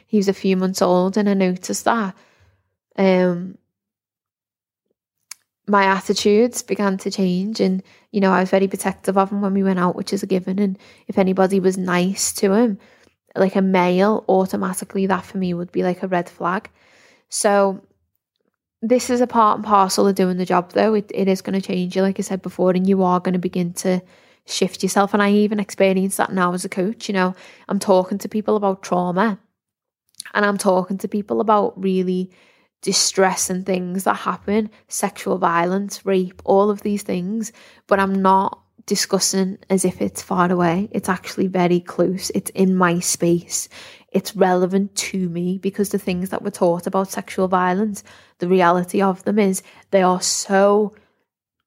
he was a few months old, and I noticed that um my attitudes began to change and you know I was very protective of him when we went out which is a given. And if anybody was nice to him like a male automatically that for me would be like a red flag. So this is a part and parcel of doing the job though. It, it is going to change you like i said before and you are going to begin to shift yourself. And i even experience that now as a coach you know. I'm talking to people about trauma and i'm talking to people about really distressing things that happen sexual violence rape all of these things but i'm not discussing as if it's far away. It's actually very close. It's in my space. It's relevant to me because the things that were taught about sexual violence, the reality of them is they are so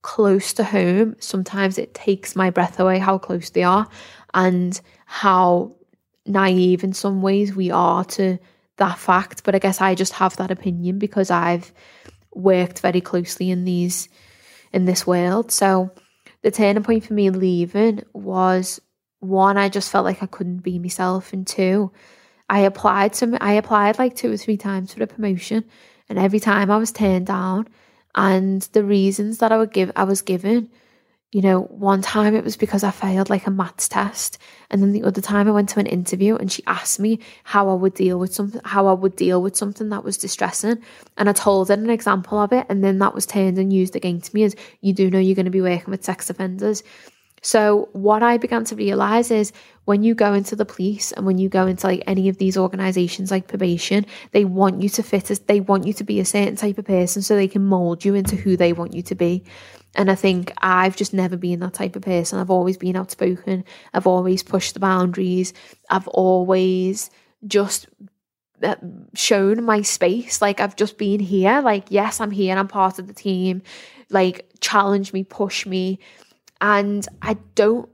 close to home. Sometimes it takes my breath away how close they are and how naive in some ways we are to that fact. But I guess I just have that opinion because I've worked very closely in these in this world. So the turning point for me leaving was one, I just felt like I couldn't be myself, and two, I applied some I applied like two or three times for a promotion and every time I was turned down and the reasons that I would give I was given you know one time it was because I failed like a maths test and then the other time I went to an interview and she asked me how I would deal with something how I would deal with something that was distressing and I told her an example of it and then that was turned and used against me as you do know you're going to be working with sex offenders so what I began to realize is when you go into the police and when you go into like any of these organizations like probation, they want you to fit as they want you to be a certain type of person so they can mold you into who they want you to be. And I think I've just never been that type of person. I've always been outspoken. I've always pushed the boundaries. I've always just uh, shown my space. Like I've just been here. Like, yes, I'm here. And I'm part of the team. Like, challenge me, push me and I don't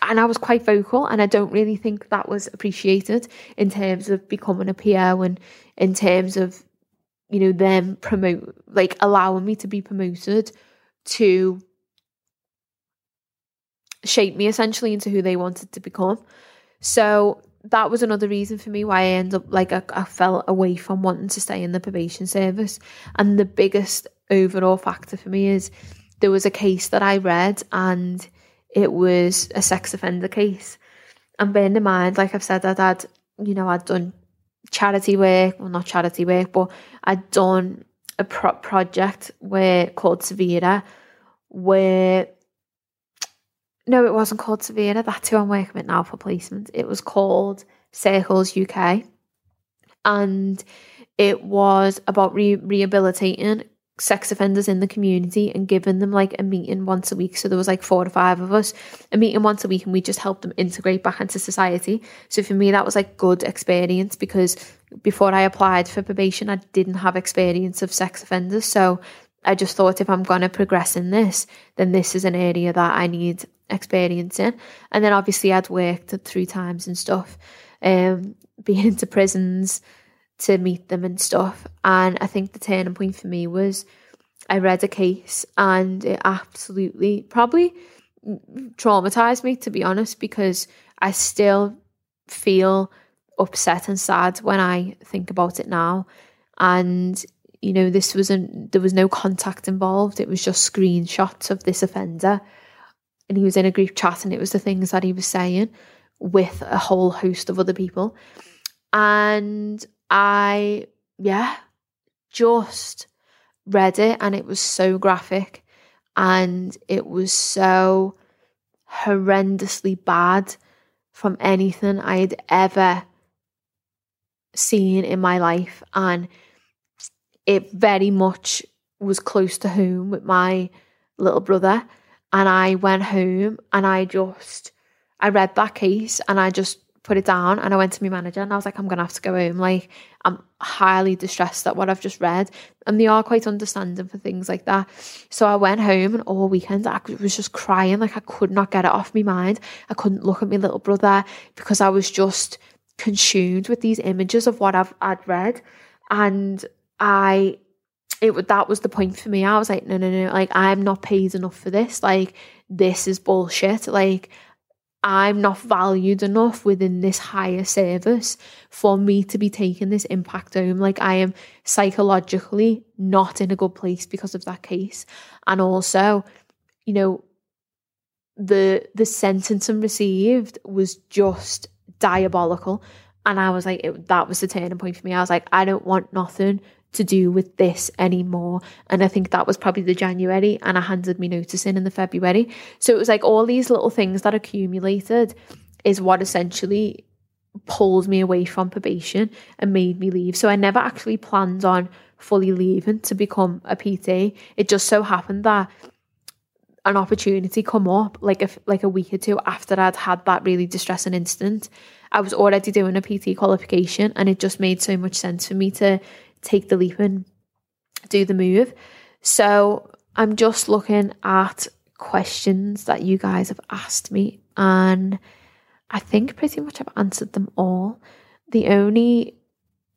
and I was quite vocal, and I don't really think that was appreciated in terms of becoming a PO and in terms of, you know, them promote, like allowing me to be promoted to shape me essentially into who they wanted to become. So that was another reason for me why I ended up like I, I fell away from wanting to stay in the probation service. And the biggest overall factor for me is there was a case that I read and it was a sex offender case. And bearing in mind, like I've said, I'd had, you know, I'd done charity work, well, not charity work, but I'd done a pro- project where called Savera, where no, it wasn't called Savera. That's who I'm working with now for placement. It was called Circles UK, and it was about re- rehabilitating sex offenders in the community and giving them like a meeting once a week. So there was like four to five of us, a meeting once a week, and we just helped them integrate back into society. So for me, that was like good experience because before I applied for probation, I didn't have experience of sex offenders. So I just thought if I'm going to progress in this, then this is an area that I need experience in. And then obviously I'd worked three times and stuff, um, being into prisons to meet them and stuff. And I think the turning point for me was I read a case and it absolutely probably traumatized me to be honest because I still feel upset and sad when I think about it now. And you know, this wasn't there was no contact involved. It was just screenshots of this offender. And he was in a group chat and it was the things that he was saying with a whole host of other people. And I, yeah, just read it and it was so graphic and it was so horrendously bad from anything I had ever seen in my life. And it very much was close to home with my little brother. And I went home and I just, I read that case and I just put it down and I went to my manager and I was like, I'm gonna have to go home. Like, I'm highly distressed at what I've just read. And they are quite understanding for things like that. So I went home and all weekend I was just crying. Like I could not get it off my mind. I couldn't look at my little brother because I was just consumed with these images of what I've I'd read. And I it would that was the point for me. I was like, no, no, no, like I'm not paid enough for this. Like this is bullshit. Like I'm not valued enough within this higher service for me to be taking this impact home. Like I am psychologically not in a good place because of that case. And also, you know, the the sentence I received was just diabolical. And I was like, it, that was the turning point for me. I was like, I don't want nothing to do with this anymore. And I think that was probably the January, and I handed me notice in in the February. So it was like all these little things that accumulated is what essentially pulled me away from probation and made me leave. So I never actually planned on fully leaving to become a PT. It just so happened that an opportunity come up like a like a week or two after I'd had that really distressing incident. I was already doing a PT qualification and it just made so much sense for me to take the leap and do the move. So I'm just looking at questions that you guys have asked me, and I think pretty much I've answered them all. The only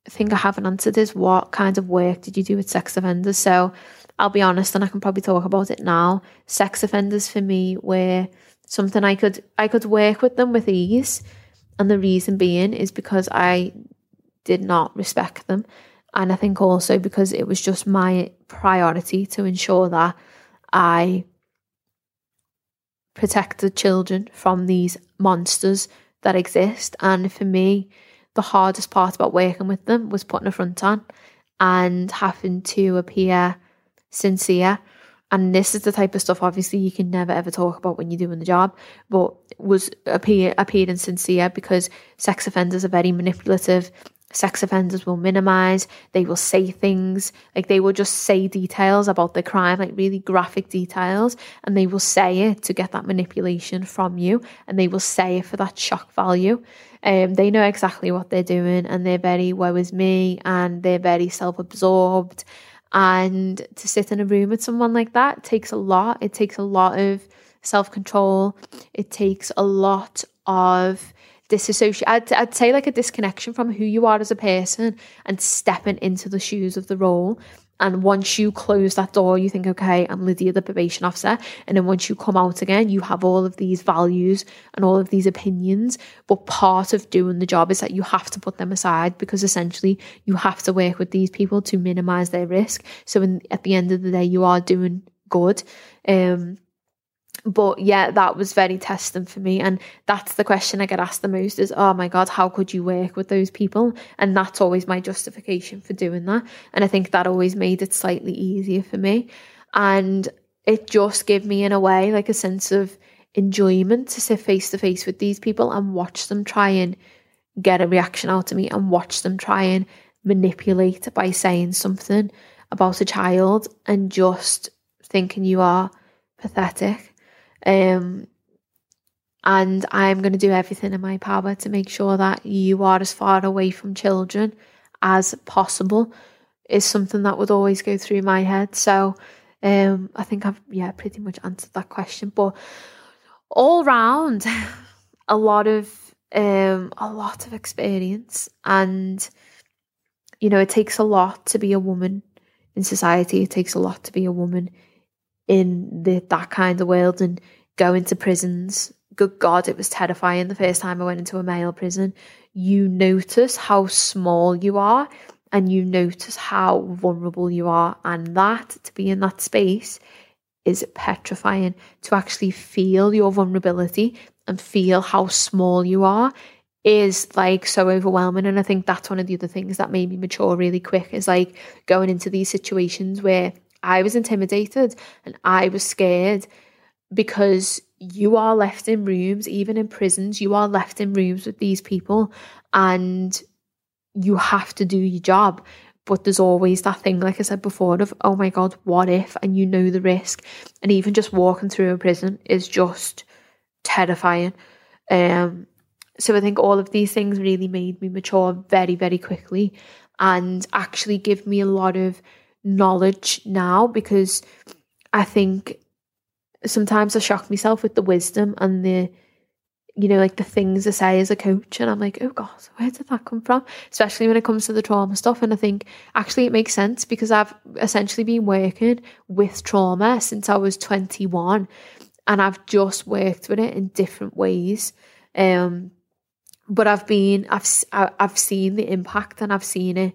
thing I haven't answered is what kind of work did you do with sex offenders? So I'll be honest, and I can probably talk about it now. Sex offenders for me were something I could I could work with them with ease, and the reason being is because I did not respect them. And I think also because it was just my priority to ensure that I protected children from these monsters that exist. And for me, the hardest part about working with them was putting a front on and having to appear sincere. And this is the type of stuff obviously you can never ever talk about when you're doing the job, but was appear appearing sincere because sex offenders are very manipulative sex offenders will minimize they will say things like they will just say details about the crime like really graphic details and they will say it to get that manipulation from you and they will say it for that shock value. Um, they know exactly what they're doing and they're very woe is me and they're very self-absorbed. And to sit in a room with someone like that takes a lot. It takes a lot of self control. It takes a lot of disassociate. I'd, I'd say like a disconnection from who you are as a person and stepping into the shoes of the role. And once you close that door, you think, okay, I'm Lydia, the probation officer. And then once you come out again, you have all of these values and all of these opinions. But part of doing the job is that you have to put them aside because essentially you have to work with these people to minimize their risk. So in, at the end of the day, you are doing good. Um, but yeah, that was very testing for me. And that's the question I get asked the most is, oh my God, how could you work with those people? And that's always my justification for doing that. And I think that always made it slightly easier for me. And it just gave me, in a way, like a sense of enjoyment to sit face to face with these people and watch them try and get a reaction out of me and watch them try and manipulate by saying something about a child and just thinking you are pathetic um, and I'm going to do everything in my power to make sure that you are as far away from children as possible is something that would always go through my head. So um, I think I've yeah pretty much answered that question. But all round, a lot of um, a lot of experience, and you know it takes a lot to be a woman in society. It takes a lot to be a woman in the, that kind of world and go into prisons. Good God, it was terrifying the first time I went into a male prison. You notice how small you are and you notice how vulnerable you are. And that, to be in that space, is petrifying. To actually feel your vulnerability and feel how small you are is like so overwhelming. And I think that's one of the other things that made me mature really quick is like going into these situations where I was intimidated and I was scared because you are left in rooms, even in prisons, you are left in rooms with these people and you have to do your job. But there's always that thing, like I said before, of, oh my God, what if? And you know the risk. And even just walking through a prison is just terrifying. Um, so I think all of these things really made me mature very, very quickly and actually give me a lot of knowledge now because I think sometimes I shock myself with the wisdom and the you know, like the things I say as a coach, and I'm like, oh God, where did that come from? Especially when it comes to the trauma stuff. And I think actually it makes sense because I've essentially been working with trauma since I was 21, and I've just worked with it in different ways. Um, but I've been, I've, I've seen the impact, and I've seen it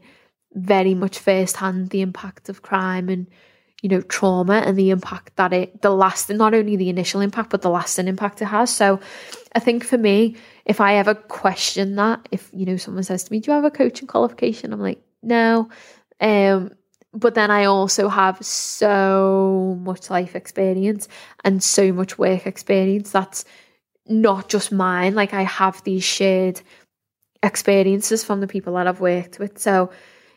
very much firsthand the impact of crime and you know trauma and the impact that it the lasting not only the initial impact but the lasting impact it has. So i think for me if i ever question that if you know someone says to me do you have a coaching qualification? I'm like no. Um but then i also have so much life experience and so much work experience that's not just mine. Like i have these shared experiences from the people that i've worked with. So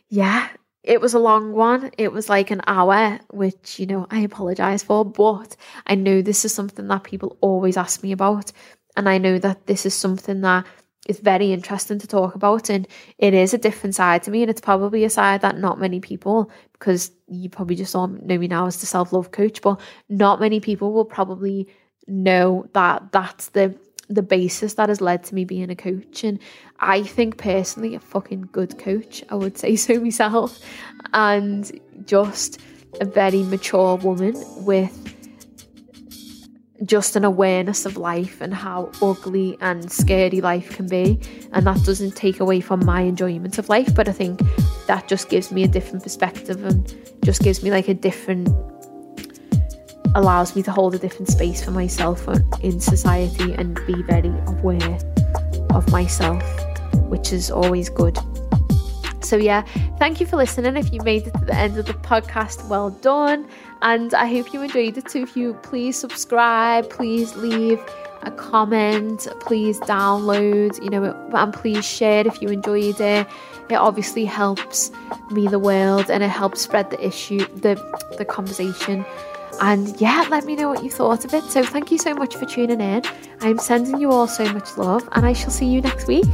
yeah, it was a long one. It was like an hour, which, you know, I apologize for, but I know this is something that people always ask me about. And I know that this is something that is very interesting to talk about. And it is a different side to me. And it's probably a side that not many people, because you probably just don't know me now as the self love coach, but not many people will probably know that that's the the basis that has led to me being a coach. And I think personally, a fucking good coach, I would say so myself, and just a very mature woman with just an awareness of life and how ugly and scary life can be. And that doesn't take away from my enjoyment of life, but I think that just gives me a different perspective and just gives me like a different allows me to hold a different space for myself in society and be very aware of myself, which is always good. So, yeah, thank you for listening. If you made it to the end of the podcast, well done. And I hope you enjoyed it too. If you please subscribe, please leave a comment, please download, you know, and please share if you enjoyed it. It obviously helps me the world and it helps spread the issue, the the conversation and yeah, let me know what you thought of it. So thank you so much for tuning in. I'm sending you all so much love, and I shall see you next week.